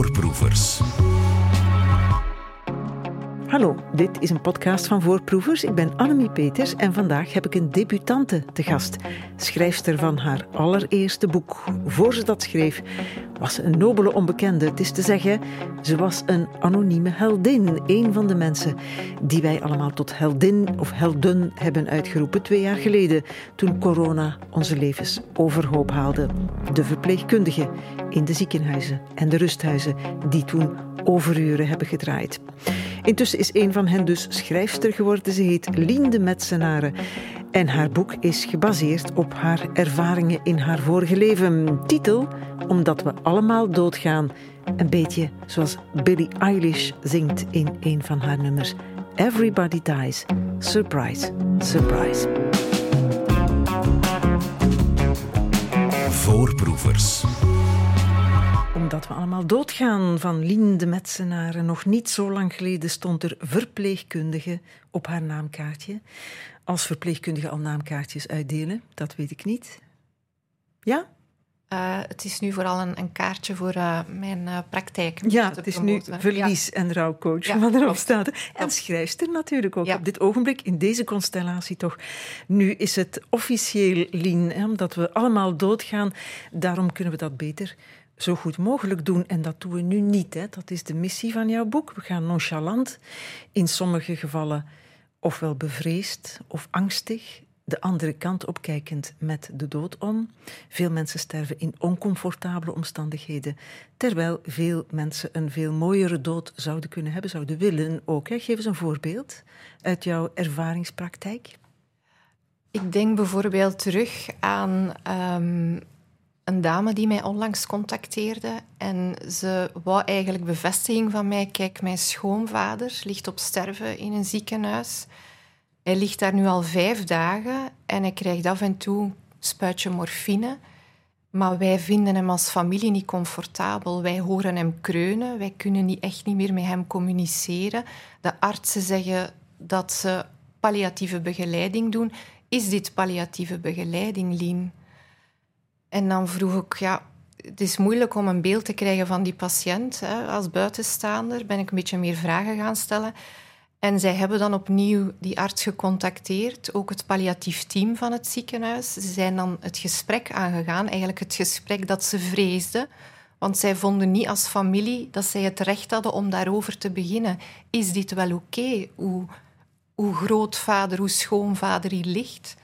Voorproevers. Hallo, dit is een podcast van Voorproevers. Ik ben Annemie Peters en vandaag heb ik een debutante te gast. Schrijfster van haar allereerste boek. Voor ze dat schreef, was ze een nobele onbekende. Het is te zeggen, ze was een anonieme heldin. Een van de mensen die wij allemaal tot heldin of helden hebben uitgeroepen twee jaar geleden, toen corona onze levens overhoop haalde. De verpleegkundigen in de ziekenhuizen en de rusthuizen die toen overuren hebben gedraaid. Intussen is een van hen dus schrijfster geworden. Ze heet Lien de Metsenaren. En haar boek is gebaseerd op haar ervaringen in haar vorige leven. Titel: Omdat we allemaal doodgaan. Een beetje zoals Billie Eilish zingt in een van haar nummers. Everybody dies. Surprise, surprise. Voorproevers omdat we allemaal doodgaan van Lien de Metsenaren. Nog niet zo lang geleden stond er verpleegkundige op haar naamkaartje. Als verpleegkundige al naamkaartjes uitdelen, dat weet ik niet. Ja? Uh, het is nu vooral een, een kaartje voor uh, mijn uh, praktijk. Ja, het is nu verlies- ja. en rouwcoach ja, wat erop staat. En schrijfster natuurlijk ook. Ja. Op dit ogenblik, in deze constellatie toch. Nu is het officieel Lien, hè, omdat we allemaal doodgaan. Daarom kunnen we dat beter zo goed mogelijk doen. En dat doen we nu niet. Hè. Dat is de missie van jouw boek. We gaan nonchalant, in sommige gevallen ofwel bevreesd of angstig, de andere kant opkijkend met de dood om. Veel mensen sterven in oncomfortabele omstandigheden, terwijl veel mensen een veel mooiere dood zouden kunnen hebben, zouden willen ook. Hè. Geef eens een voorbeeld uit jouw ervaringspraktijk. Ik denk bijvoorbeeld terug aan um, een dame die mij onlangs contacteerde en ze wou eigenlijk bevestiging van mij. Kijk, mijn schoonvader ligt op sterven in een ziekenhuis. Hij ligt daar nu al vijf dagen en hij krijgt af en toe een spuitje morfine. Maar wij vinden hem als familie niet comfortabel. Wij horen hem kreunen. Wij kunnen niet, echt niet meer met hem communiceren. De artsen zeggen dat ze palliatieve begeleiding doen. Is dit palliatieve begeleiding, Lien? En dan vroeg ik, ja, het is moeilijk om een beeld te krijgen van die patiënt. Hè. Als buitenstaander ben ik een beetje meer vragen gaan stellen. En zij hebben dan opnieuw die arts gecontacteerd, ook het palliatief team van het ziekenhuis. Ze zijn dan het gesprek aangegaan, eigenlijk het gesprek dat ze vreesden. Want zij vonden niet als familie dat zij het recht hadden om daarover te beginnen. Is dit wel oké? Hoe, hoe grootvader, hoe schoonvader hier ligt?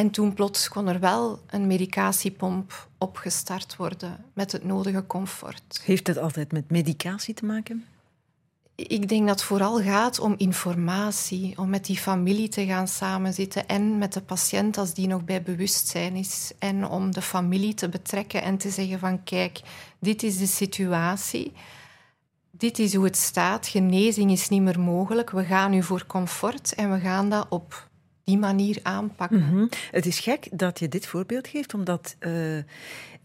En toen plots kon er wel een medicatiepomp opgestart worden met het nodige comfort. Heeft het altijd met medicatie te maken? Ik denk dat het vooral gaat om informatie, om met die familie te gaan samenzitten en met de patiënt als die nog bij bewustzijn is. En om de familie te betrekken en te zeggen van kijk, dit is de situatie, dit is hoe het staat, genezing is niet meer mogelijk, we gaan nu voor comfort en we gaan dat op die manier aanpakken. Mhm. Het is gek dat je dit voorbeeld geeft, omdat uh,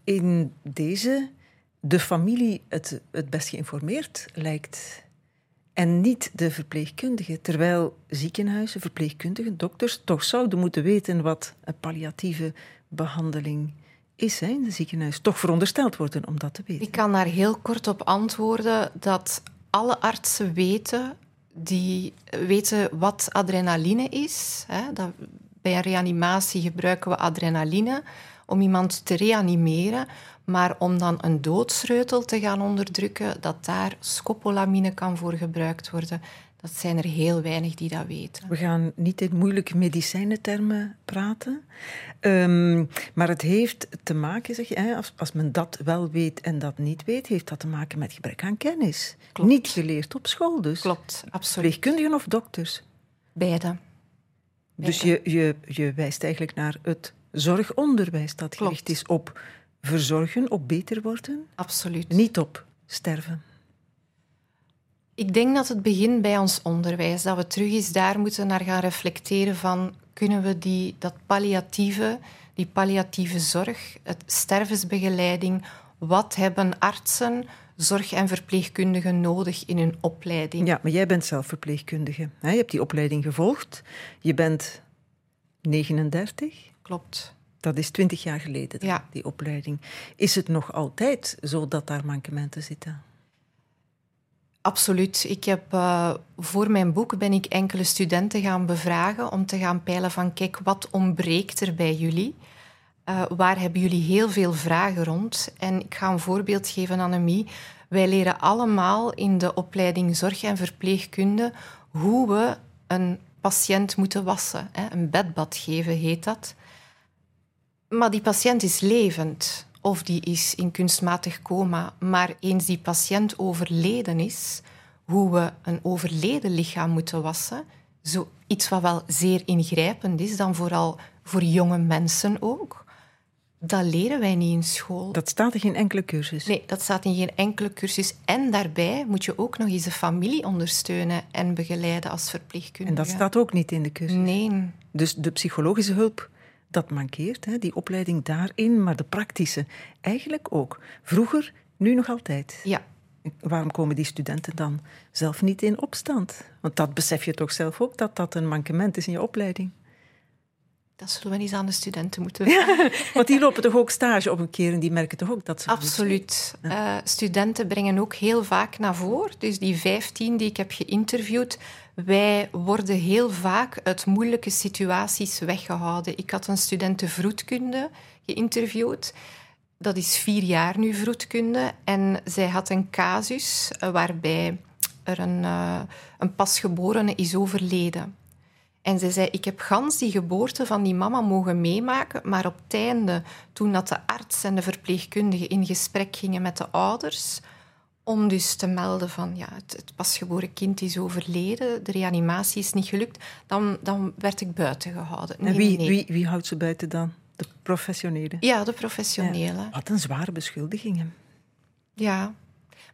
in deze de familie het, het best geïnformeerd lijkt. En niet de verpleegkundige. Terwijl ziekenhuizen, verpleegkundigen, dokters toch zouden moeten weten wat een palliatieve behandeling is hè, in het ziekenhuis. Toch verondersteld worden om dat te weten. Ik kan daar heel kort op antwoorden dat alle artsen weten die weten wat adrenaline is. Hè. Dat, bij een reanimatie gebruiken we adrenaline om iemand te reanimeren. Maar om dan een doodsreutel te gaan onderdrukken, dat daar scopolamine kan voor gebruikt worden, dat zijn er heel weinig die dat weten. We gaan niet in moeilijke medicijnentermen praten. Um, maar het heeft te maken, zeg je, als, als men dat wel weet en dat niet weet, heeft dat te maken met gebrek aan kennis. Klopt. Niet geleerd op school dus. Klopt, absoluut. Verpleegkundigen of dokters? Beide. Dus je, je, je wijst eigenlijk naar het zorgonderwijs dat Klopt. gericht is op verzorgen, op beter worden? Absoluut. Niet op sterven. Ik denk dat het begint bij ons onderwijs, dat we terug eens daar moeten naar gaan reflecteren van kunnen we die, dat palliatieve, die palliatieve zorg, het stervensbegeleiding, wat hebben artsen, zorg- en verpleegkundigen nodig in hun opleiding? Ja, maar jij bent zelf verpleegkundige. Je hebt die opleiding gevolgd. Je bent 39. Klopt. Dat is twintig jaar geleden, Ja. die opleiding. Is het nog altijd zo dat daar mankementen zitten? Absoluut. Ik heb, eh, voor mijn boek ben ik enkele studenten gaan bevragen om te gaan peilen van kijk, wat ontbreekt er bij jullie? Eh, waar hebben jullie heel veel vragen rond? En ik ga een voorbeeld geven, Annemie. Wij leren allemaal in de opleiding zorg en verpleegkunde hoe we een patiënt moeten wassen. Hè? Een bedbad geven heet dat. Maar die patiënt is levend of die is in kunstmatig coma. Maar eens die patiënt overleden is, hoe we een overleden lichaam moeten wassen, zoiets wat wel zeer ingrijpend is, dan vooral voor jonge mensen ook, dat leren wij niet in school. Dat staat in geen enkele cursus. Nee, dat staat in geen enkele cursus. En daarbij moet je ook nog eens de familie ondersteunen en begeleiden als verpleegkundige. En dat staat ook niet in de cursus. Nee. Dus de psychologische hulp, dat mankeert, hè, die opleiding daarin, maar de praktische eigenlijk ook. Vroeger, nu nog altijd. Ja. Waarom komen die studenten dan zelf niet in opstand? Want dat besef je toch zelf ook, dat dat een mankement is in je opleiding. Dat zullen we eens aan de studenten moeten vragen. Want die lopen toch ook stage op een keer en die merken toch ook dat ze... Absoluut. Uh, studenten brengen ook heel vaak naar voren. Dus die 15 die ik heb geïnterviewd, wij worden heel vaak uit moeilijke situaties weggehouden. Ik had een studenten vroedkunde geïnterviewd. Dat is vier jaar nu vroedkunde. En zij had een casus waarbij er een, uh, een pasgeborene is overleden. En ze zei, ik heb gans die geboorte van die mama mogen meemaken, maar op het einde, toen dat de arts en de verpleegkundige in gesprek gingen met de ouders, om dus te melden van ja, het, het pasgeboren kind is overleden, de reanimatie is niet gelukt, dan, dan werd ik buiten gehouden. Nee, en wie, nee. Wie, wie houdt ze buiten dan? De professionele? Ja, de professionele. Ja, wat een zware beschuldigingen. Ja,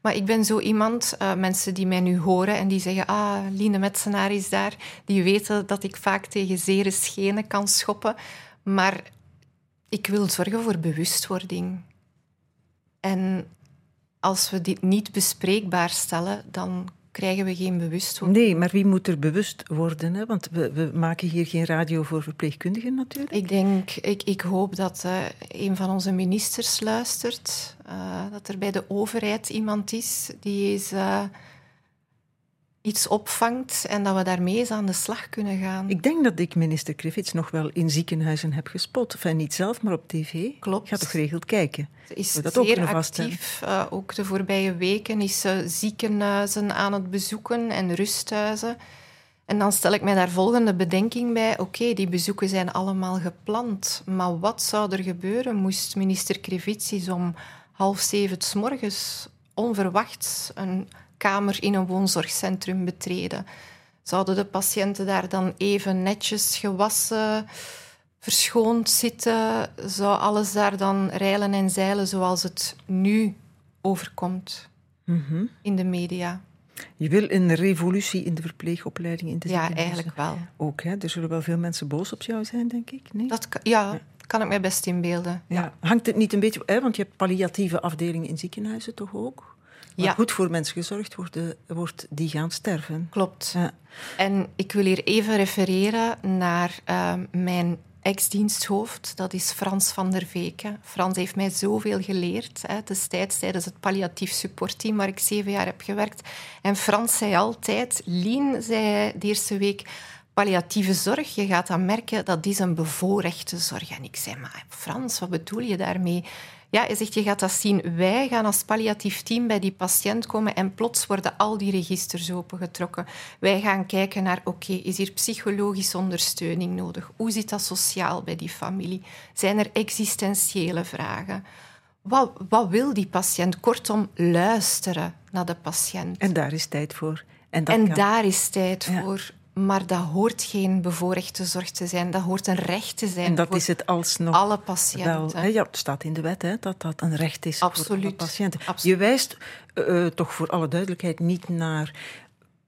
maar ik ben zo iemand, uh, mensen die mij nu horen en die zeggen, ah, Line Metsenaar is daar, die weten dat ik vaak tegen zere schenen kan schoppen. Maar ik wil zorgen voor bewustwording. En als we dit niet bespreekbaar stellen, dan krijgen we geen bewustwording. Nee, maar wie moet er bewust worden? Hè? Want we, we, maken hier geen radio voor verpleegkundigen natuurlijk. Ik denk, ik, ik hoop dat uh, een van onze ministers luistert. Uh, dat er bij de overheid iemand is die is, uh, iets opvangt en dat we daarmee eens aan de slag kunnen gaan. Ik denk dat ik minister Griffiths nog wel in ziekenhuizen heb gespot. Enfin, niet zelf, maar op tv. Klopt. Ik ga toch geregeld kijken. Ze is dat zeer ook actief. Uh, ook de voorbije weken is ze ziekenhuizen aan het bezoeken en rusthuizen. En dan stel ik mij daar volgende bedenking bij. Oké, okay, die bezoeken zijn allemaal gepland. Maar wat zou er gebeuren moest minister Krivitsis om half zeven s morgens onverwachts een kamer in een woonzorgcentrum betreden? Zouden de patiënten daar dan even netjes gewassen, verschoond zitten? Zou alles daar dan reilen en zeilen zoals het nu overkomt mm -hmm. in de media? Je wil een revolutie in de verpleegopleiding in de Ja, eigenlijk wel. Ook, hè? Er zullen wel veel mensen boos op jou zijn, denk ik. Nee? Dat kan, ja, ja, kan ik mij best inbeelden. Ja. ja. Hangt het niet een beetje... Hè? Want je hebt palliatieve afdelingen in ziekenhuizen toch ook? Waar ja. goed voor mensen gezorgd wordt, wordt die gaan sterven. Klopt. Ja. En ik wil hier even refereren naar uh, mijn ex-diensthoofd, dat is Frans van der Veken. Frans heeft mij zoveel geleerd, hè, destijds tijdens het palliatief supportteam waar ik zeven jaar heb gewerkt. En Frans zei altijd, Lien zei de eerste week, palliatieve zorg, je gaat dan merken, dat is een bevoorrechte zorg. En ik zei, maar Frans, wat bedoel je daarmee? Ja, hij zegt, je gaat dat zien. Wij gaan als palliatief team bij die patiënt komen en plots worden al die registers opengetrokken. Wij gaan kijken naar, oké, okay, is hier psychologische ondersteuning nodig? Hoe zit dat sociaal bij die familie? Zijn er existentiële vragen? Wat, wat wil die patiënt? Kortom, luisteren naar de patiënt. En daar is tijd voor. En, daar is tijd Ja. voor. Maar dat hoort geen bevoorrechte zorg te zijn. Dat hoort een recht te zijn En dat voor is het alsnog alle wel. patiënten. hè, Ja, het staat in de wet hè, dat dat een recht is voor alle patiënten. Absoluut. Je wijst eh, eh, toch voor alle duidelijkheid niet naar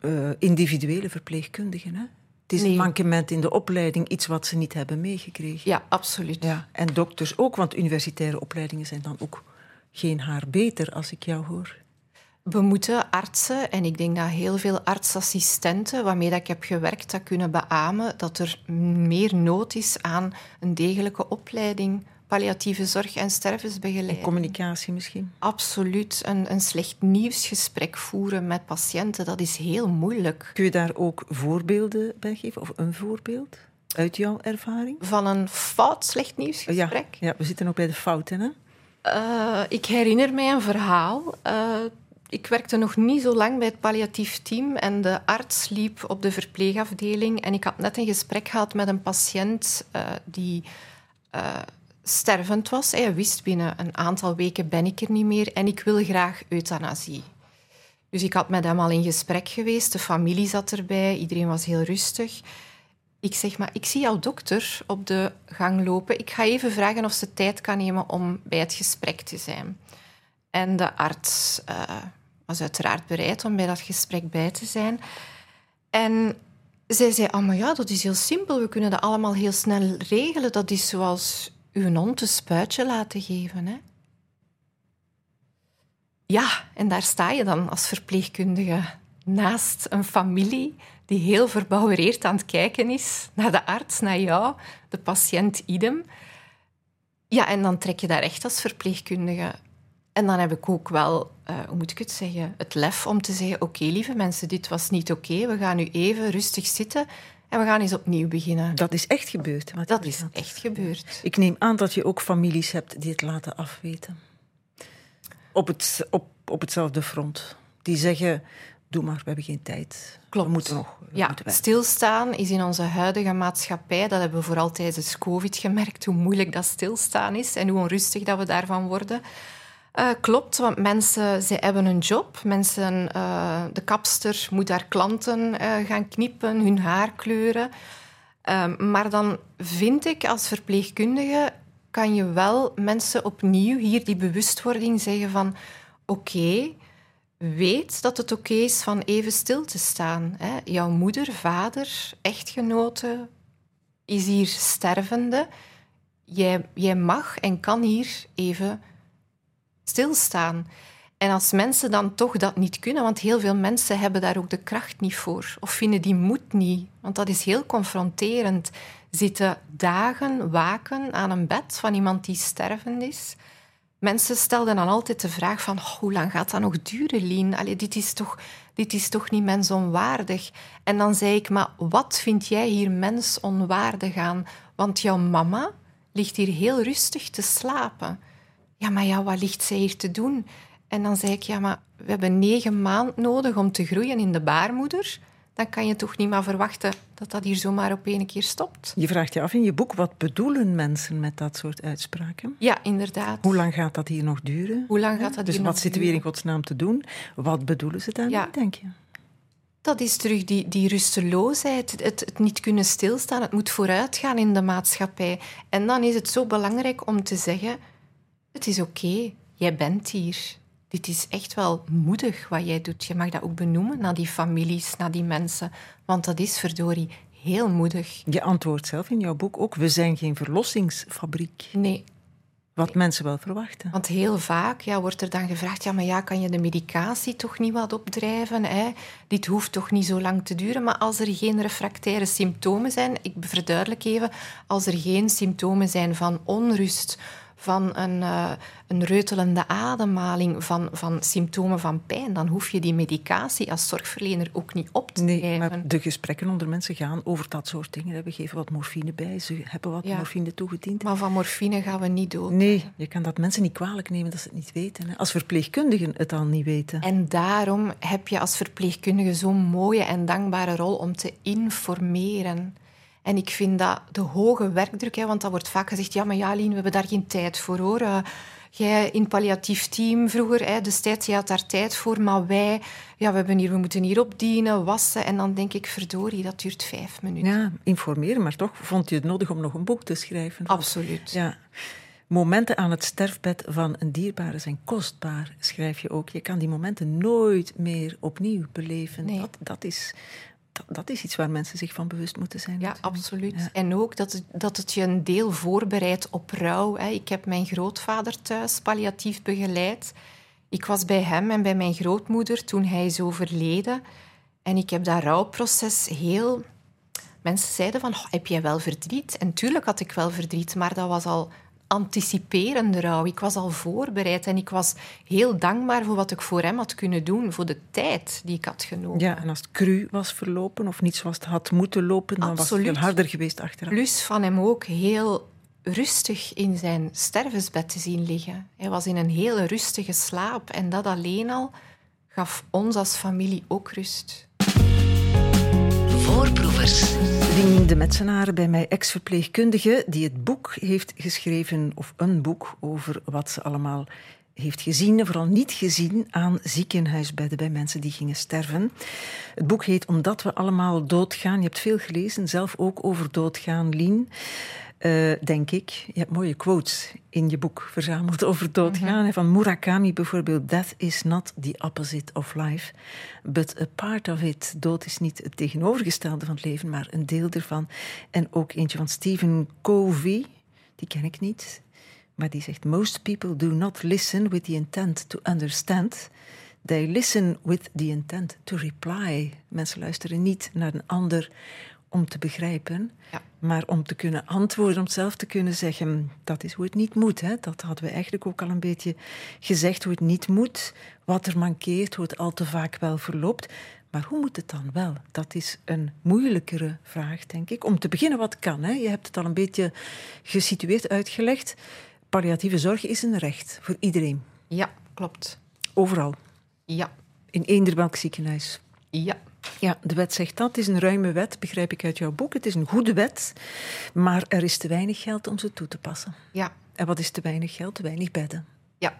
eh, individuele verpleegkundigen. Hè? Het is een mankement in de opleiding, iets wat ze niet hebben meegekregen. Ja, absoluut. Ja, en dokters ook, want universitaire opleidingen zijn dan ook geen haar beter, als ik jou hoor. We moeten artsen, en ik denk dat heel veel artsassistenten waarmee dat ik heb gewerkt, dat kunnen beamen dat er meer nood is aan een degelijke opleiding palliatieve zorg en stervensbegeleiding. communicatie misschien? Absoluut. Een, een slecht nieuwsgesprek voeren met patiënten, dat is heel moeilijk. Kun je daar ook voorbeelden bij geven, of een voorbeeld? Uit jouw ervaring? Van een fout slecht nieuwsgesprek? Ja, ja we zitten ook bij de fouten, hè? Uh, ik herinner mij een verhaal. Uh, ik werkte nog niet zo lang bij het palliatief team en de arts liep op de verpleegafdeling en ik had net een gesprek gehad met een patiënt uh, die stervend was. Hij wist binnen een aantal weken ben ik er niet meer en ik wil graag euthanasie. Dus ik had met hem al in gesprek geweest, de familie zat erbij, iedereen was heel rustig. Ik zeg maar, ik zie jouw dokter op de gang lopen. Ik ga even vragen of ze tijd kan nemen om bij het gesprek te zijn. En de arts uh, was uiteraard bereid om bij dat gesprek bij te zijn. En zij zei, oh maar ja, dat is heel simpel. We kunnen dat allemaal heel snel regelen. Dat is zoals uw hond een spuitje laten geven. Hè? Ja, en daar sta je dan als verpleegkundige naast een familie die heel verbouwereerd aan het kijken is naar de arts, naar jou, de patiënt idem. Ja, en dan trek je daar echt als verpleegkundige. En dan heb ik ook wel, uh, hoe moet ik het zeggen, het lef om te zeggen: Oké, lieve mensen, dit was niet oké. We gaan nu even rustig zitten en we gaan eens opnieuw beginnen. Dat is echt gebeurd. Dat is echt gebeurd. Ik neem aan dat je ook families hebt die het laten afweten. Op, het, op, op hetzelfde front. Die zeggen, doe maar, we hebben geen tijd. Klopt. We moeten nog we ja, moeten stilstaan is in onze huidige maatschappij, dat hebben we vooral tijdens COVID gemerkt, hoe moeilijk dat stilstaan is en hoe onrustig dat we daarvan worden. Uh, klopt, want mensen ze hebben een job. Mensen, uh, de kapster moet daar klanten uh, gaan knippen, hun haar kleuren. Ehm, maar dan vind ik als verpleegkundige kan je wel mensen opnieuw hier die bewustwording zeggen van oké, weet dat het oké is van even stil te staan. Hè. Jouw moeder, vader, echtgenote is hier stervende. Jij, jij mag en kan hier even stilstaan. En als mensen dan toch dat niet kunnen, want heel veel mensen hebben daar ook de kracht niet voor, of vinden die moed niet, want dat is heel confronterend. Zitten dagen waken aan een bed van iemand die stervend is. Mensen stelden dan altijd de vraag van hoe lang gaat dat nog duren, Lien? Dit, is toch, dit is toch niet mensonwaardig? En dan zei ik, maar wat vind jij hier mensonwaardig aan? Want jouw mama ligt hier heel rustig te slapen ja, maar ja, wat ligt zij hier te doen? En dan zei ik, ja, maar we hebben negen maanden nodig om te groeien in de baarmoeder. Dan kan je toch niet maar verwachten dat dat hier zomaar op één keer stopt. Je vraagt je af in je boek, wat bedoelen mensen met dat soort uitspraken? Ja, inderdaad. Hoe lang gaat dat hier nog duren? Hoe lang gaat dat dus hier wat zitten we hier in godsnaam te doen? Wat bedoelen ze daarmee, ja. denk je? Dat is terug die, die rusteloosheid, het, het niet kunnen stilstaan. Het moet vooruitgaan in de maatschappij. En dan is het zo belangrijk om te zeggen het is oké, jij bent hier. Dit is echt wel moedig wat jij doet. Je mag dat ook benoemen naar die families, naar die mensen. Want dat is verdorie heel moedig. Je antwoordt zelf in jouw boek ook: we zijn geen verlossingsfabriek. Nee. Wat mensen wel verwachten. Want heel vaak ja, wordt er dan gevraagd: ja, maar ja, kan je de medicatie toch niet wat opdrijven? Hè? Dit hoeft toch niet zo lang te duren. Maar als er geen refractaire symptomen zijn, ik verduidelijk even, als er geen symptomen zijn van onrust van een, uh, een reutelende ademhaling, van, van symptomen van pijn, dan hoef je die medicatie als zorgverlener ook niet op te nee, geven. Maar de gesprekken onder mensen gaan over dat soort dingen. We geven wat morfine bij, ze hebben wat morfine toegediend. Maar van morfine gaan we niet dood. Nee, je kan dat mensen niet kwalijk nemen dat ze het niet weten. Hè. Als verpleegkundigen het al niet weten. En daarom heb je als verpleegkundige zo'n mooie en dankbare rol om te informeren. En ik vind dat de hoge werkdruk, hè, want dat wordt vaak gezegd, ja, maar ja, Lien, we hebben daar geen tijd voor, hoor. Uh, jij in het palliatief team vroeger, hè, destijds, je had daar tijd voor, maar wij, ja, we, hebben hier, we moeten hier opdienen, wassen. En dan denk ik, verdorie, dat duurt vijf minuten. Ja, informeren, maar toch vond je het nodig om nog een boek te schrijven? Absoluut. Ja. Momenten aan het sterfbed van een dierbare zijn kostbaar, schrijf je ook. Je kan die momenten nooit meer opnieuw beleven. Nee. Dat, dat is dat, is iets waar mensen zich van bewust moeten zijn. Ja, absoluut. En ook dat het, dat het je een deel voorbereidt op rouw. Hè. Ik heb mijn grootvader thuis palliatief begeleid. Ik was bij hem en bij mijn grootmoeder toen hij is overleden. En ik heb dat rouwproces heel... Mensen zeiden van, oh, heb jij wel verdriet? En tuurlijk had ik wel verdriet, maar dat was al anticiperende rouw. Ik was al voorbereid en ik was heel dankbaar voor wat ik voor hem had kunnen doen, voor de tijd die ik had genomen. Ja, en als het cru was verlopen of niet zoals het had moeten lopen, dan was het veel harder geweest achteraf. Plus van hem ook heel rustig in zijn stervensbed te zien liggen. Hij was in een hele rustige slaap en dat alleen al gaf ons als familie ook rust. Voorproevers. De Metsenaar, bij mij ex-verpleegkundige, die het boek heeft geschreven, of een boek over wat ze allemaal heeft gezien, en vooral niet gezien, aan ziekenhuisbedden bij mensen die gingen sterven. Het boek heet Omdat we allemaal doodgaan. Je hebt veel gelezen, zelf ook over doodgaan, Lien. Uh, denk ik. Je hebt mooie quotes in je boek verzameld over doodgaan. Mm -hmm. Van Murakami bijvoorbeeld. Death is not the opposite of life, but a part of it. Dood is niet het tegenovergestelde van het leven, maar een deel ervan. En ook eentje van Stephen Covey. Die ken ik niet. Maar die zegt: Most people do not listen with the intent to understand. They listen with the intent to reply. Mensen luisteren niet naar een ander om te begrijpen, ja. Maar om te kunnen antwoorden, om zelf te kunnen zeggen, dat is hoe het niet moet. Hè? Dat hadden we eigenlijk ook al een beetje gezegd, hoe het niet moet, wat er mankeert, hoe het al te vaak wel verloopt. Maar hoe moet het dan wel? Dat is een moeilijkere vraag, denk ik. Om te beginnen, wat kan? Hè? Je hebt het al een beetje gesitueerd uitgelegd. Palliatieve zorg is een recht voor iedereen. Ja, klopt. Overal. Ja. In eender welk ziekenhuis. Ja. Ja, de wet zegt dat. Het is een ruime wet, begrijp ik uit jouw boek. Het is een goede wet, maar er is te weinig geld om ze toe te passen. Ja. En wat is te weinig geld? Te weinig bedden. Ja.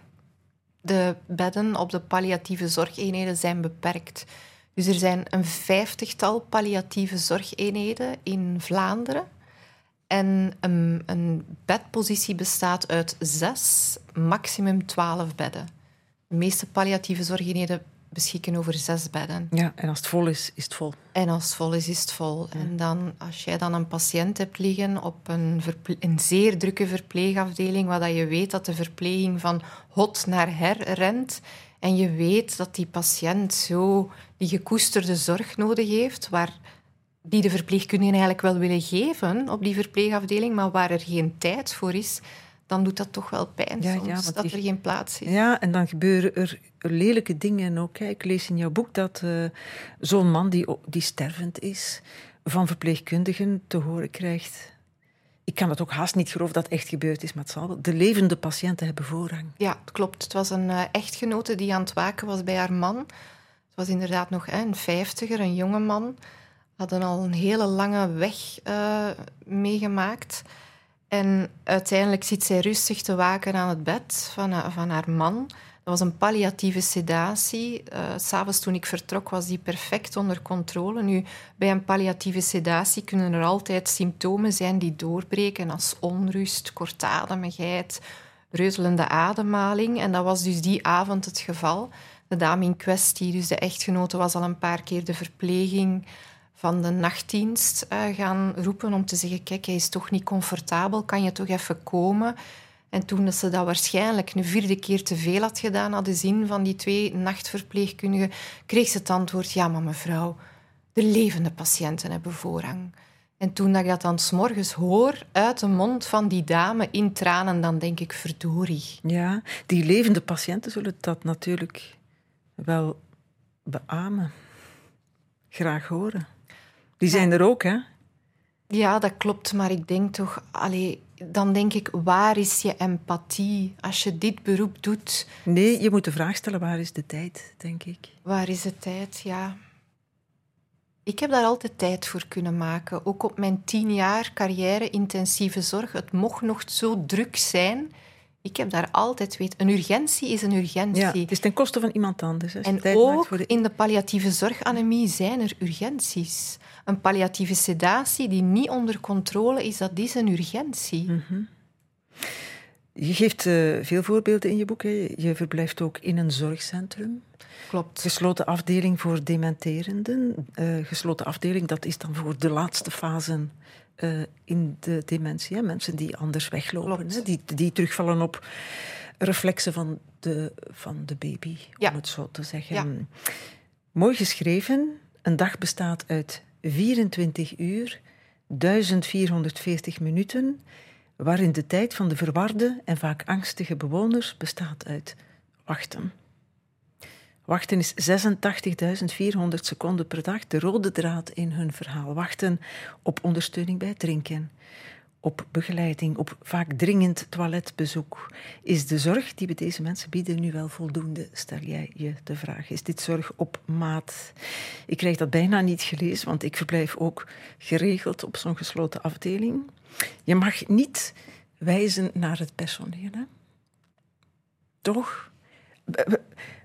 De bedden op de palliatieve zorgeenheden zijn beperkt. Dus er zijn een vijftigtal palliatieve zorgeenheden in Vlaanderen. En een, een bedpositie bestaat uit zes, maximum twaalf bedden. De meeste palliatieve zorgeenheden beschikken over zes bedden. Ja, en als het vol is, is het vol. En als het vol is, is het vol. En dan, als jij dan een patiënt hebt liggen op een, een zeer drukke verpleegafdeling, waar dat je weet dat de verpleging van hot naar her rent, en je weet dat die patiënt zo die gekoesterde zorg nodig heeft, waar die de verpleegkundigen eigenlijk wel willen geven op die verpleegafdeling, maar waar er geen tijd voor is, dan doet dat toch wel pijn ja, soms, dat er geen plaats is. Ja, en dan gebeuren er lelijke dingen ook. Ik lees in jouw boek dat uh, zo'n man die, die stervend is, van verpleegkundigen te horen krijgt... Ik kan het ook haast niet geloven dat het echt gebeurd is, maar het zal wel. De levende patiënten hebben voorrang. Ja, klopt. Het was een uh, echtgenote die aan het waken was bij haar man. Het was inderdaad nog hè, een vijftiger, een jonge man. Hadden al een hele lange weg uh, meegemaakt. En uiteindelijk zit zij rustig te waken aan het bed van, van haar man. Dat was een palliatieve sedatie. Uh, S'avonds toen ik vertrok was die perfect onder controle. Nu, bij een palliatieve sedatie kunnen er altijd symptomen zijn die doorbreken, als onrust, kortademigheid, reuzelende ademhaling. En dat was dus die avond het geval. De dame in kwestie, dus de echtgenote, was al een paar keer de verpleging van de nachtdienst uh, gaan roepen om te zeggen: Kijk, hij is toch niet comfortabel, kan je toch even komen? En toen ze dat waarschijnlijk een vierde keer te veel had gedaan, had de zin van die twee nachtverpleegkundigen, kreeg ze het antwoord: Ja, maar mevrouw, de levende patiënten hebben voorrang. En toen ik dat dan s'morgens hoor uit de mond van die dame in tranen, dan denk ik, verdorie. Ja, die levende patiënten zullen dat natuurlijk wel beamen. Graag horen. Die zijn er ook, hè? Ja, dat klopt. Maar ik denk toch... Allee, dan denk ik, waar is je empathie als je dit beroep doet? Nee, je moet de vraag stellen, waar is de tijd, denk ik. Waar is de tijd, ja. Ik heb daar altijd tijd voor kunnen maken. Ook op mijn tien jaar carrière intensieve zorg. Het mocht nog zo druk zijn. Ik heb daar altijd weet. Een urgentie is een urgentie. Ja, het is ten koste van iemand anders. Hè. En ook in de palliatieve zorganemie zijn er urgenties. Een palliatieve sedatie die niet onder controle is, dat is een urgentie. Mhm. Je geeft uh, veel voorbeelden in je boek. Hè. Je verblijft ook in een zorgcentrum. Klopt. Gesloten afdeling voor dementerenden. Uh, gesloten afdeling, dat is dan voor de laatste fase uh, in de dementie. Hè. Mensen die anders weglopen, hè. Die, die terugvallen op reflexen van de, van de baby, Ja. om het zo te zeggen. Ja. Mooi geschreven. Een dag bestaat uit 24 uur, 1440 minuten, waarin de tijd van de verwarde en vaak angstige bewoners bestaat uit wachten. Wachten is 86.400 seconden per dag, de rode draad in hun verhaal. Wachten op ondersteuning bij het drinken, op begeleiding, op vaak dringend toiletbezoek. Is de zorg die we deze mensen bieden nu wel voldoende? Stel jij je de vraag. Is dit zorg op maat? Ik krijg dat bijna niet gelezen, want ik verblijf ook geregeld op zo'n gesloten afdeling. Je mag niet wijzen naar het personeel. Hè? Toch?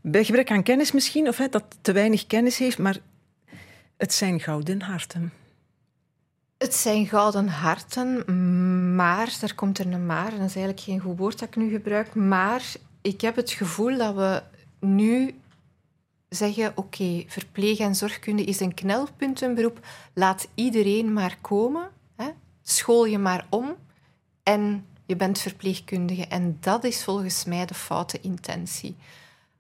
Bij- gebrek aan kennis misschien, of hè, dat te weinig kennis heeft, maar het zijn gouden harten. Het zijn gouden harten, maar, daar komt er een maar, dat is eigenlijk geen goed woord dat ik nu gebruik, maar ik heb het gevoel dat we nu zeggen, oké, verpleeg- en zorgkunde is een knelpuntenberoep, laat iedereen maar komen, hè? school je maar om en je bent verpleegkundige. En dat is volgens mij de foute intentie.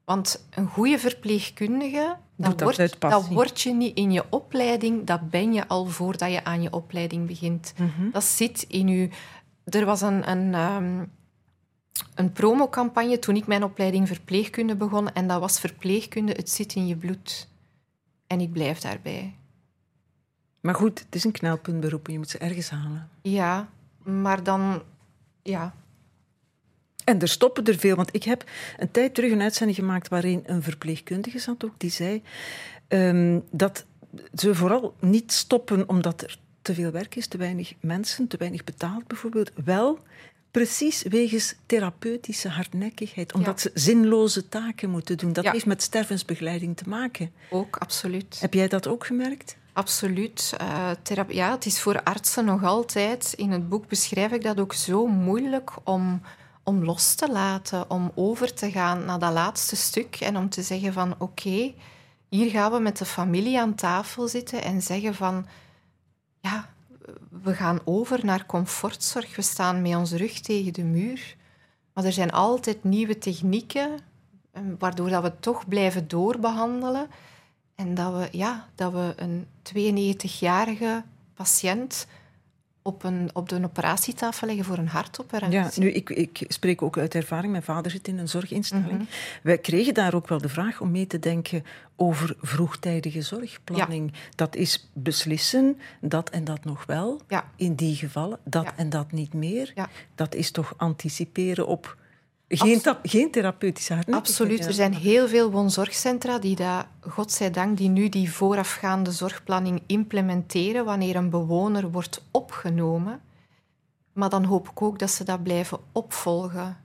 Want een goede verpleegkundige, dat, dat wordt, passie. dat word je niet in je opleiding, dat ben je al voordat je aan je opleiding begint. Mhm. Dat zit in je. Er was een, een, ehm, een promocampagne toen ik mijn opleiding verpleegkunde begon. En dat was verpleegkunde, het zit in je bloed. En ik blijf daarbij. Maar goed, het is een knelpuntberoep en je moet ze ergens halen. Ja, maar dan. Ja, En er stoppen er veel, want ik heb een tijd terug een uitzending gemaakt waarin een verpleegkundige zat ook, die zei ehm, dat ze vooral niet stoppen omdat er te veel werk is, te weinig mensen, te weinig betaald bijvoorbeeld. Wel precies wegens therapeutische hardnekkigheid, omdat ze zinloze taken moeten doen. Dat Ja. heeft met stervensbegeleiding te maken. ook absoluut. Heb jij dat ook gemerkt? Absoluut. Thera- ja, het is voor artsen nog altijd. In het boek beschrijf ik dat ook zo moeilijk om, om los te laten, om over te gaan naar dat laatste stuk en om te zeggen van oké, hier gaan we met de familie aan tafel zitten en zeggen van ja, we gaan over naar comfortzorg. We staan met onze rug tegen de muur. Maar er zijn altijd nieuwe technieken, eh, waardoor dat we toch blijven doorbehandelen. En dat we, ja, dat we een 92-jarige patiënt op, een, op de operatietafel leggen voor een hartoperatie. Ja, nu, ik, ik spreek ook uit ervaring. Mijn vader zit in een zorginstelling. Mhm. Wij kregen daar ook wel de vraag om mee te denken over vroegtijdige zorgplanning. Dat is beslissen dat en dat nog wel. Ja. In die gevallen, dat Ja. en dat niet meer. Ja. Dat is toch anticiperen op geen, geen therapeutische hardnekkigheid. Absoluut. Er zijn heel veel woonzorgcentra die dat, godzijdank, die nu die voorafgaande zorgplanning implementeren wanneer een bewoner wordt opgenomen. Maar dan hoop ik ook dat ze dat blijven opvolgen.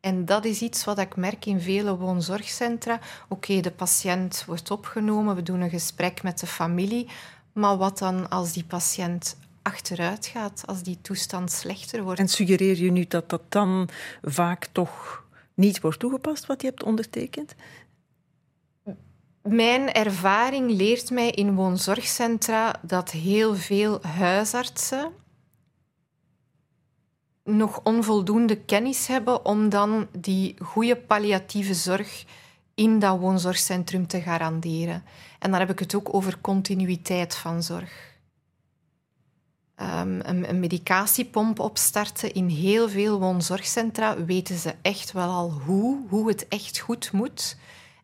En dat is iets wat ik merk in vele woonzorgcentra. Oké, de patiënt wordt opgenomen, we doen een gesprek met de familie. Maar wat dan als die patiënt achteruit gaat, als die toestand slechter wordt? En suggereer je nu dat dat dan vaak toch niet wordt toegepast, wat je hebt ondertekend? Mijn ervaring leert mij in woonzorgcentra dat heel veel huisartsen nog onvoldoende kennis hebben om dan die goede palliatieve zorg in dat woonzorgcentrum te garanderen. En dan heb ik het ook over continuïteit van zorg. Ehm, een, een medicatiepomp opstarten in heel veel woonzorgcentra weten ze echt wel al hoe, hoe het echt goed moet.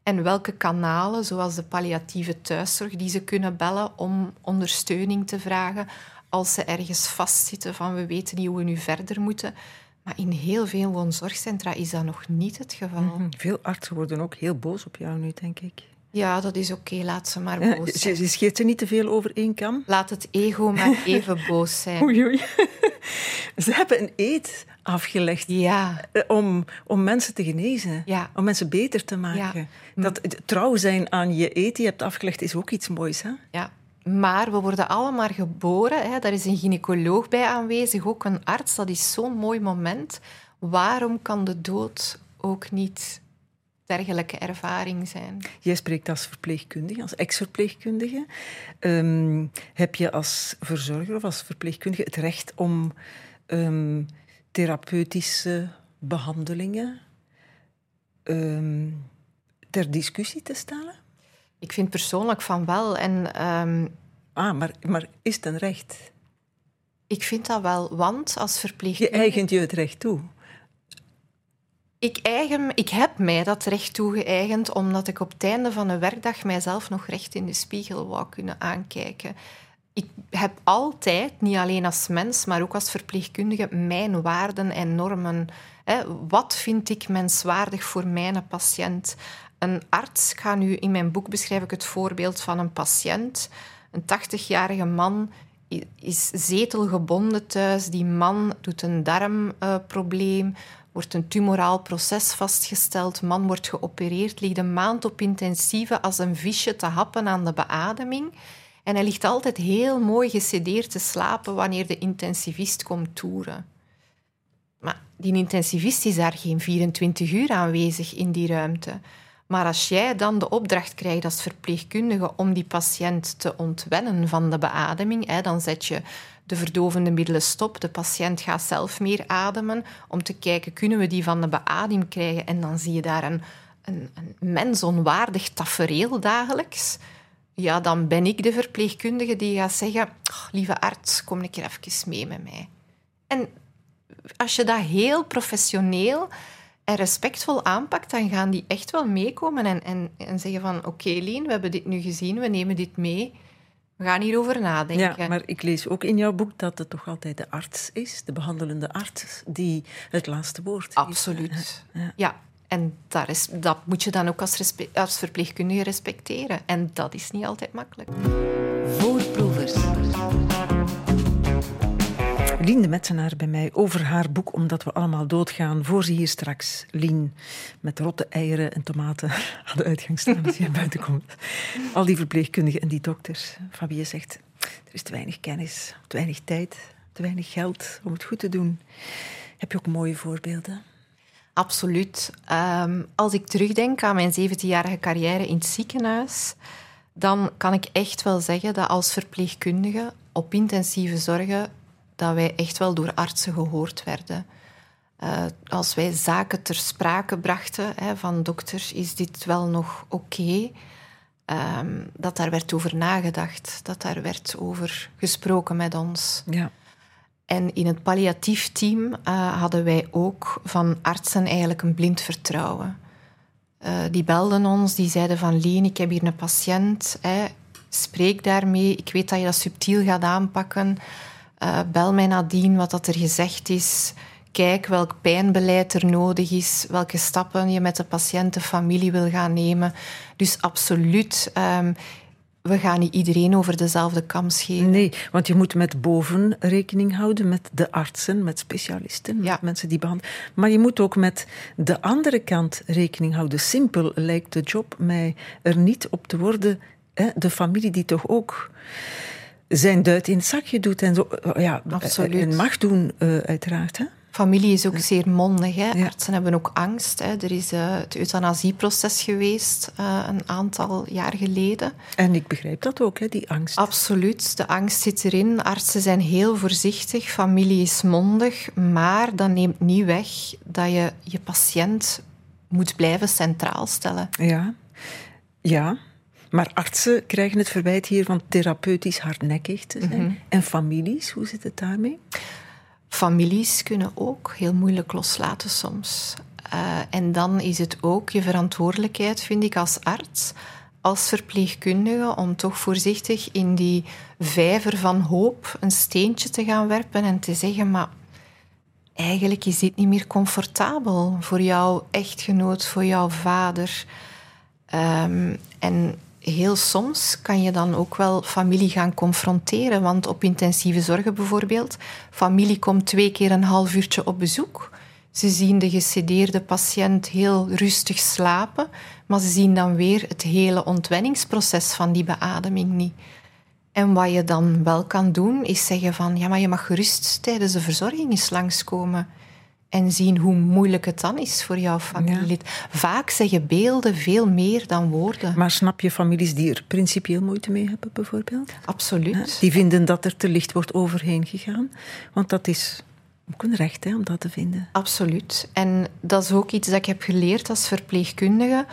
En welke kanalen, zoals de palliatieve thuiszorg, die ze kunnen bellen om ondersteuning te vragen als ze ergens vastzitten van we weten niet hoe we nu verder moeten. Maar in heel veel woonzorgcentra is dat nog niet het geval. Hm, Veel artsen worden ook heel boos op jou nu, denk ik. Ja, dat is oké, laat ze maar Ja, boos zijn. scheert er niet te veel over één kam. Laat het ego maar even boos zijn. Oei, oei. Ze hebben een eed afgelegd Ja, eh, om, om mensen te genezen, Ja. om mensen beter te maken. Dat het trouw zijn aan je eed die je hebt afgelegd is ook iets moois. Hè? ja. Maar we worden allemaal geboren. Hè. Daar is een gynaecoloog bij aanwezig, ook een arts. Dat is zo'n mooi moment. Waarom kan de dood ook niet dergelijke ervaring zijn? Jij spreekt als verpleegkundige, als ex-verpleegkundige. Ehm, heb je als verzorger of als verpleegkundige het recht om ehm, therapeutische behandelingen ehm, ter discussie te stellen? Ik vind persoonlijk van wel. En, ah, maar, maar is het een recht? Ik vind dat wel, want als verpleegkundige... Je eigent je het recht toe? Ik, eigen, ik heb mij dat recht toegeëigend omdat ik op het einde van een werkdag mijzelf nog recht in de spiegel wou kunnen aankijken. Ik heb altijd, niet alleen als mens, maar ook als verpleegkundige, mijn waarden en normen. Wat vind ik menswaardig voor mijn patiënt? Een arts, ga nu in mijn boek beschrijf ik het voorbeeld van een patiënt, een 80-jarige man is zetelgebonden thuis. Die man doet een darmprobleem, wordt een tumoraal proces vastgesteld. Man wordt geopereerd, ligt een maand op intensieve als een visje te happen aan de beademing. En hij ligt altijd heel mooi gesedeerd te slapen wanneer de intensivist komt toeren. Maar die intensivist is daar geen 24 uur aanwezig in die ruimte. Maar als jij dan de opdracht krijgt als verpleegkundige om die patiënt te ontwennen van de beademing, hè, dan zet je de verdovende middelen stop. De patiënt gaat zelf meer ademen om te kijken, kunnen we die van de beademing krijgen? En dan zie je daar een, een, een mensonwaardig tafereel dagelijks. Ja, dan ben ik de verpleegkundige die gaat zeggen, oh, lieve arts, kom een keer even mee met mij. En als je dat heel professioneel en respectvol aanpakt, dan gaan die echt wel meekomen en, en, en zeggen van oké okay, Lien, we hebben dit nu gezien, we nemen dit mee. We gaan hierover nadenken. Ja, maar ik lees ook in jouw boek dat het toch altijd de arts is, de behandelende arts, die het laatste woord heeft. Absoluut. Ja. ja. En dat, is, dat moet je dan ook als, als verpleegkundige respecteren. En dat is niet altijd makkelijk. Voorproevers. Lien de Metsenaar bij mij over haar boek Omdat we allemaal doodgaan. Voor ze hier straks, Lien, met rotte eieren en tomaten aan de uitgang staan als je buiten komt. Al die verpleegkundigen en die dokters, je zegt, er is te weinig kennis, te weinig tijd, te weinig geld om het goed te doen. Heb je ook mooie voorbeelden? Absoluut. Um, als ik terugdenk aan mijn 17-jarige carrière in het ziekenhuis, dan kan ik echt wel zeggen dat als verpleegkundige op intensieve zorgen dat wij echt wel door artsen gehoord werden. Uh, als wij zaken ter sprake brachten hè, van dokter, is dit wel nog oké? Okay? Um, dat daar werd over nagedacht, dat daar werd over gesproken met ons. Ja. En in het palliatief team uh, hadden wij ook van artsen eigenlijk een blind vertrouwen. Uh, die belden ons, die zeiden van Lien, ik heb hier een patiënt, hè, spreek daarmee, ik weet dat je dat subtiel gaat aanpakken. Uh, bel mij nadien wat dat er gezegd is. Kijk welk pijnbeleid er nodig is, welke stappen je met de patiënt, de familie wil gaan nemen. Dus absoluut. Um, we gaan niet iedereen over dezelfde kam scheren. Nee, want je moet met boven rekening houden, met de artsen, met specialisten, met mensen die behandelen. Maar je moet ook met de andere kant rekening houden. Simpel lijkt de job mij er niet op te worden. Hè? De familie die toch ook zijn duit in het zakje doet en zo. Eh, ja, Absoluut. En mag doen, uh, uiteraard. Hè? Familie is ook zeer mondig. Hè. Artsen hebben ook angst. Hè. Er is uh, het euthanasieproces geweest uh, een aantal jaar geleden. En ik begrijp dat ook, hè, die angst. Absoluut, de angst zit erin. Artsen zijn heel voorzichtig, familie is mondig. Maar dat neemt niet weg dat je je patiënt moet blijven centraal stellen. Ja, ja. Maar artsen krijgen het verwijt hier van therapeutisch hardnekkig te zijn. Mhm. En families, hoe zit het daarmee? Families kunnen ook heel moeilijk loslaten soms. Uh, en dan is het ook je verantwoordelijkheid, vind ik, als arts, als verpleegkundige, om toch voorzichtig in die vijver van hoop een steentje te gaan werpen en te zeggen, maar eigenlijk is dit niet meer comfortabel voor jouw echtgenoot, voor jouw vader. Um, en heel soms kan je dan ook wel familie gaan confronteren. Want op intensieve zorgen bijvoorbeeld, familie komt twee keer een half uurtje op bezoek. Ze zien de gesedeerde patiënt heel rustig slapen, maar ze zien dan weer het hele ontwenningsproces van die beademing niet. En wat je dan wel kan doen, is zeggen van ja, maar je mag gerust tijdens de verzorging eens langskomen en zien hoe moeilijk het dan is voor jouw familielid. Vaak zeggen beelden veel meer dan woorden. Maar snap je families die er principieel moeite mee hebben, bijvoorbeeld? Absoluut. die vinden dat er te licht wordt overheen gegaan. Want dat is Ook een recht hè, om dat te vinden. Absoluut. En dat is ook iets dat ik heb geleerd als verpleegkundige.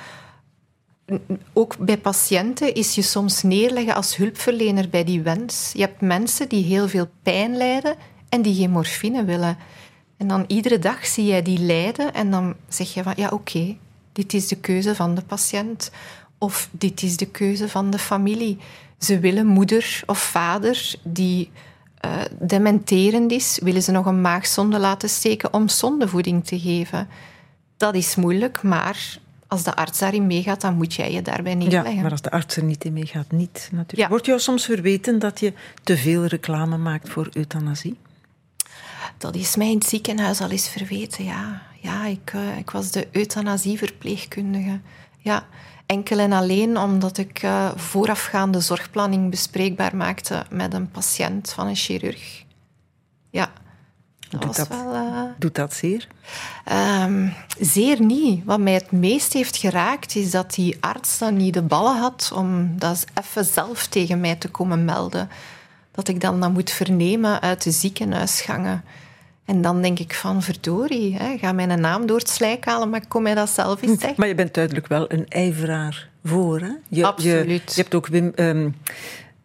Ook bij patiënten is je soms neerleggen als hulpverlener bij die wens. Je hebt mensen die heel veel pijn lijden en die geen morfine willen. En dan iedere dag zie jij die lijden en dan zeg je van ja oké, dit is de keuze van de patiënt of dit is de keuze van de familie. Ze willen moeder of vader die uh, dementerend is, willen ze nog een maagzonde laten steken om zondevoeding te geven. Dat is moeilijk, maar als de arts daarin meegaat, dan moet jij je daarbij neerleggen. Ja, maar als de arts er niet in meegaat, niet natuurlijk. Ja. Wordt jou soms verweten dat je te veel reclame maakt voor euthanasie? Dat is mij in het ziekenhuis al eens verweten, ja. Ja, ik, uh, ik was de euthanasieverpleegkundige. Ja, enkel en alleen omdat ik uh, voorafgaande zorgplanning bespreekbaar maakte met een patiënt van een chirurg. Ja. Dat doet, dat, wel, uh, doet dat zeer? Um, zeer niet. Wat mij het meest heeft geraakt, is dat die arts dan niet de ballen had om dat even zelf tegen mij te komen melden. Dat ik dan dat moet vernemen uit de ziekenhuisgangen. En dan denk ik van, verdorie, hè, ga mijn naam door het slijk halen, maar kom mij dat zelf eens zeggen. Maar je bent duidelijk wel een ijveraar voor, hè? Je, Absoluut. Je, je hebt ook Wim... Um,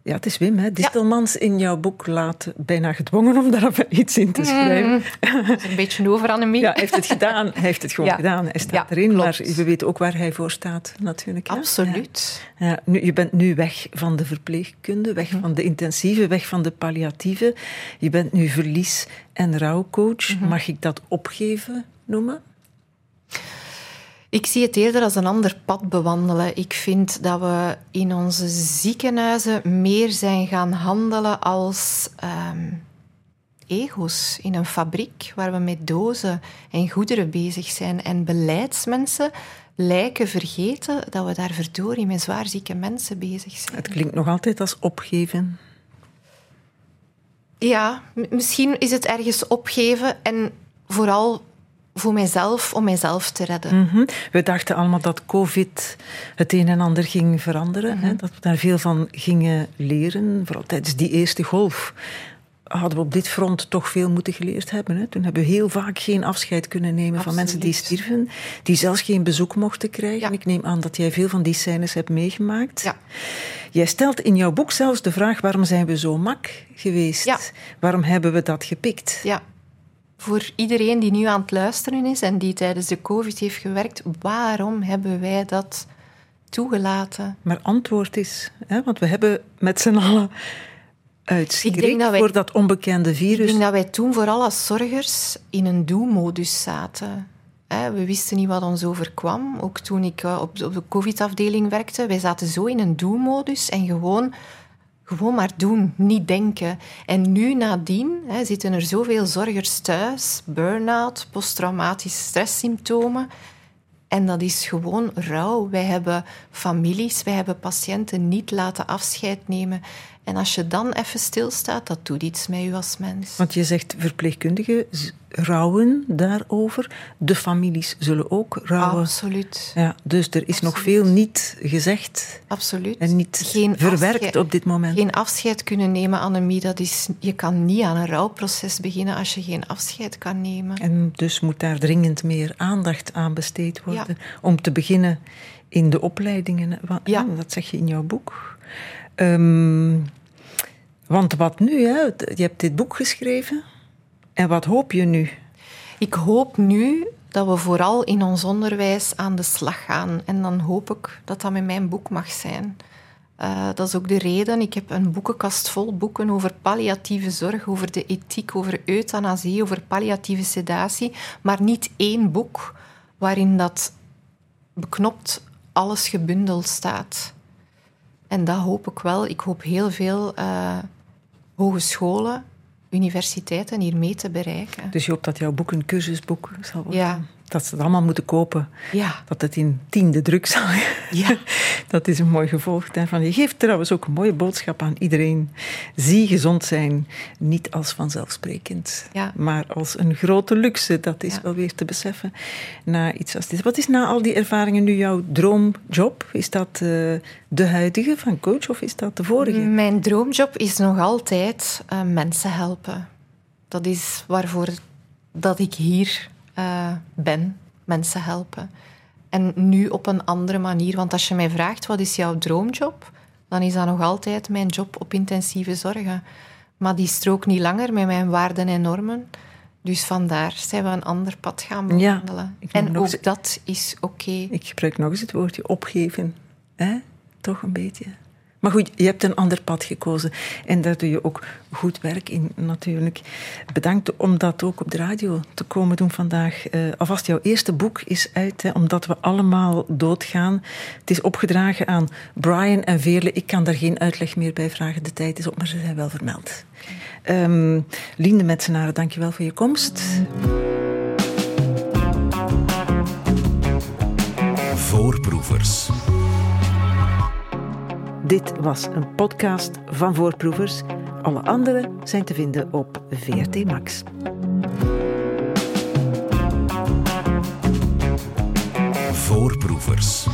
ja, het is Wim, hè? Distelmans in jouw boek laat bijna gedwongen om daar iets in te mm. schrijven. Dat is een beetje over Annemie. Ja, hij heeft het gedaan. Hij heeft het gewoon ja. gedaan. Hij staat ja, erin, klopt. maar we weten ook waar hij voor staat, natuurlijk. Absoluut. Ja. Nu, je bent nu weg van de verpleegkunde, weg mm. van de intensieve, weg van de palliatieve. Je bent nu verlies- en rouwcoach. Mm -hmm. Mag ik dat opgeven noemen? Ik zie het eerder als een ander pad bewandelen. Ik vind dat we in onze ziekenhuizen meer zijn gaan handelen als um, ego's in een fabriek waar we met dozen en goederen bezig zijn. En beleidsmensen lijken vergeten dat we daar verdorie met zwaarzieke mensen bezig zijn. Het klinkt nog altijd als opgeven. Ja, misschien is het ergens opgeven en vooral voor mijzelf, om mijzelf te redden. Mm -hmm. We dachten allemaal dat COVID het een en ander ging veranderen. Mm -hmm. hè, dat we daar veel van gingen leren. Vooral tijdens die eerste golf hadden we op dit front toch veel moeten geleerd hebben. Hè. Toen hebben we heel vaak geen afscheid kunnen nemen Absoluut. van mensen die stierven, die zelfs geen bezoek mochten krijgen. Ja. Ik neem aan dat jij veel van die scènes hebt meegemaakt. Ja. Jij stelt in jouw boek zelfs de vraag: waarom zijn we zo mak geweest? Ja. Waarom hebben we dat gepikt? Ja voor iedereen die nu aan het luisteren is en die tijdens de COVID heeft gewerkt, waarom hebben wij dat toegelaten? Maar antwoord is, hè, want we hebben met z'n allen uitschrik voor dat onbekende virus. Ik denk dat wij toen vooral als zorgers in een do-modus zaten. We wisten niet wat ons overkwam. Ook toen ik eh, op de COVID-afdeling werkte, wij zaten zo in een do-modus en gewoon gewoon maar doen, niet denken. En nu nadien hè, zitten er zoveel zorgers thuis, burn-out, posttraumatische stresssymptomen. En dat is gewoon rouw. Wij hebben families, wij hebben patiënten niet laten afscheid nemen. En als je dan even stilstaat, dat doet iets met je als mens. Want je zegt verpleegkundigen rouwen daarover. De families zullen ook rouwen. Absoluut. Ja, dus er is Absoluut. nog veel niet gezegd. Absoluut. En niet geen verwerkt afscheid, op dit moment. Geen afscheid kunnen nemen, Annemie. Dat is, je kan niet aan een rouwproces beginnen als je geen afscheid kan nemen. En dus moet daar dringend meer aandacht aan besteed worden. Ja. Om te beginnen in de opleidingen. Ja. Dat zeg je in jouw boek. Um, want wat nu? Je hebt dit boek geschreven. En wat hoop je nu? Ik hoop nu dat we vooral in ons onderwijs aan de slag gaan. En dan hoop ik dat dat met mijn boek mag zijn. Uh, dat is ook de reden. Ik heb een boekenkast vol boeken over palliatieve zorg, over de ethiek, over euthanasie, over palliatieve sedatie. Maar niet één boek waarin dat beknopt alles gebundeld staat. En dat hoop ik wel. Ik hoop heel veel uh, hogescholen, universiteiten hier mee te bereiken. Dus je hoopt dat jouw boek een cursusboek zal worden? Ja, dat ze het allemaal moeten kopen. Ja. Dat het in tiende druk zal. Ja. Dat is een mooi gevolg daarvan. Je geeft trouwens ook een mooie boodschap aan iedereen. Zie gezond zijn niet als vanzelfsprekend, ja. maar als een grote luxe. Dat is ja. wel weer te beseffen na iets als dit. Wat is na al die ervaringen nu jouw droomjob? Is dat uh, de huidige van coach of is dat de vorige? Mijn droomjob is nog altijd uh, mensen helpen. Dat is waarvoor dat ik hier uh, ben, mensen helpen. En nu op een andere manier. Want als je mij vraagt wat is jouw droomjob, dan is dat nog altijd mijn job op intensieve zorgen. Maar die strook niet langer met mijn waarden en normen. Dus vandaar zijn we een ander pad gaan bewandelen. Ja, en ook dat is oké. Ik gebruik nog eens het woordje opgeven. hè? Toch een beetje. Maar goed, je hebt een ander pad gekozen. En daar doe je ook goed werk in, natuurlijk. Bedankt om dat ook op de radio te komen doen vandaag. Uh, alvast, jouw eerste boek is uit, Omdat we allemaal doodgaan. Het is opgedragen aan Brian en Veerle. Ik kan daar geen uitleg meer bij vragen. De tijd is op, maar ze zijn wel vermeld. Um, Linde Metsenaren, dankjewel voor je komst. Voorproevers. Dit was een podcast van Voorproevers. Alle andere zijn te vinden op VRT Max. Voorproevers.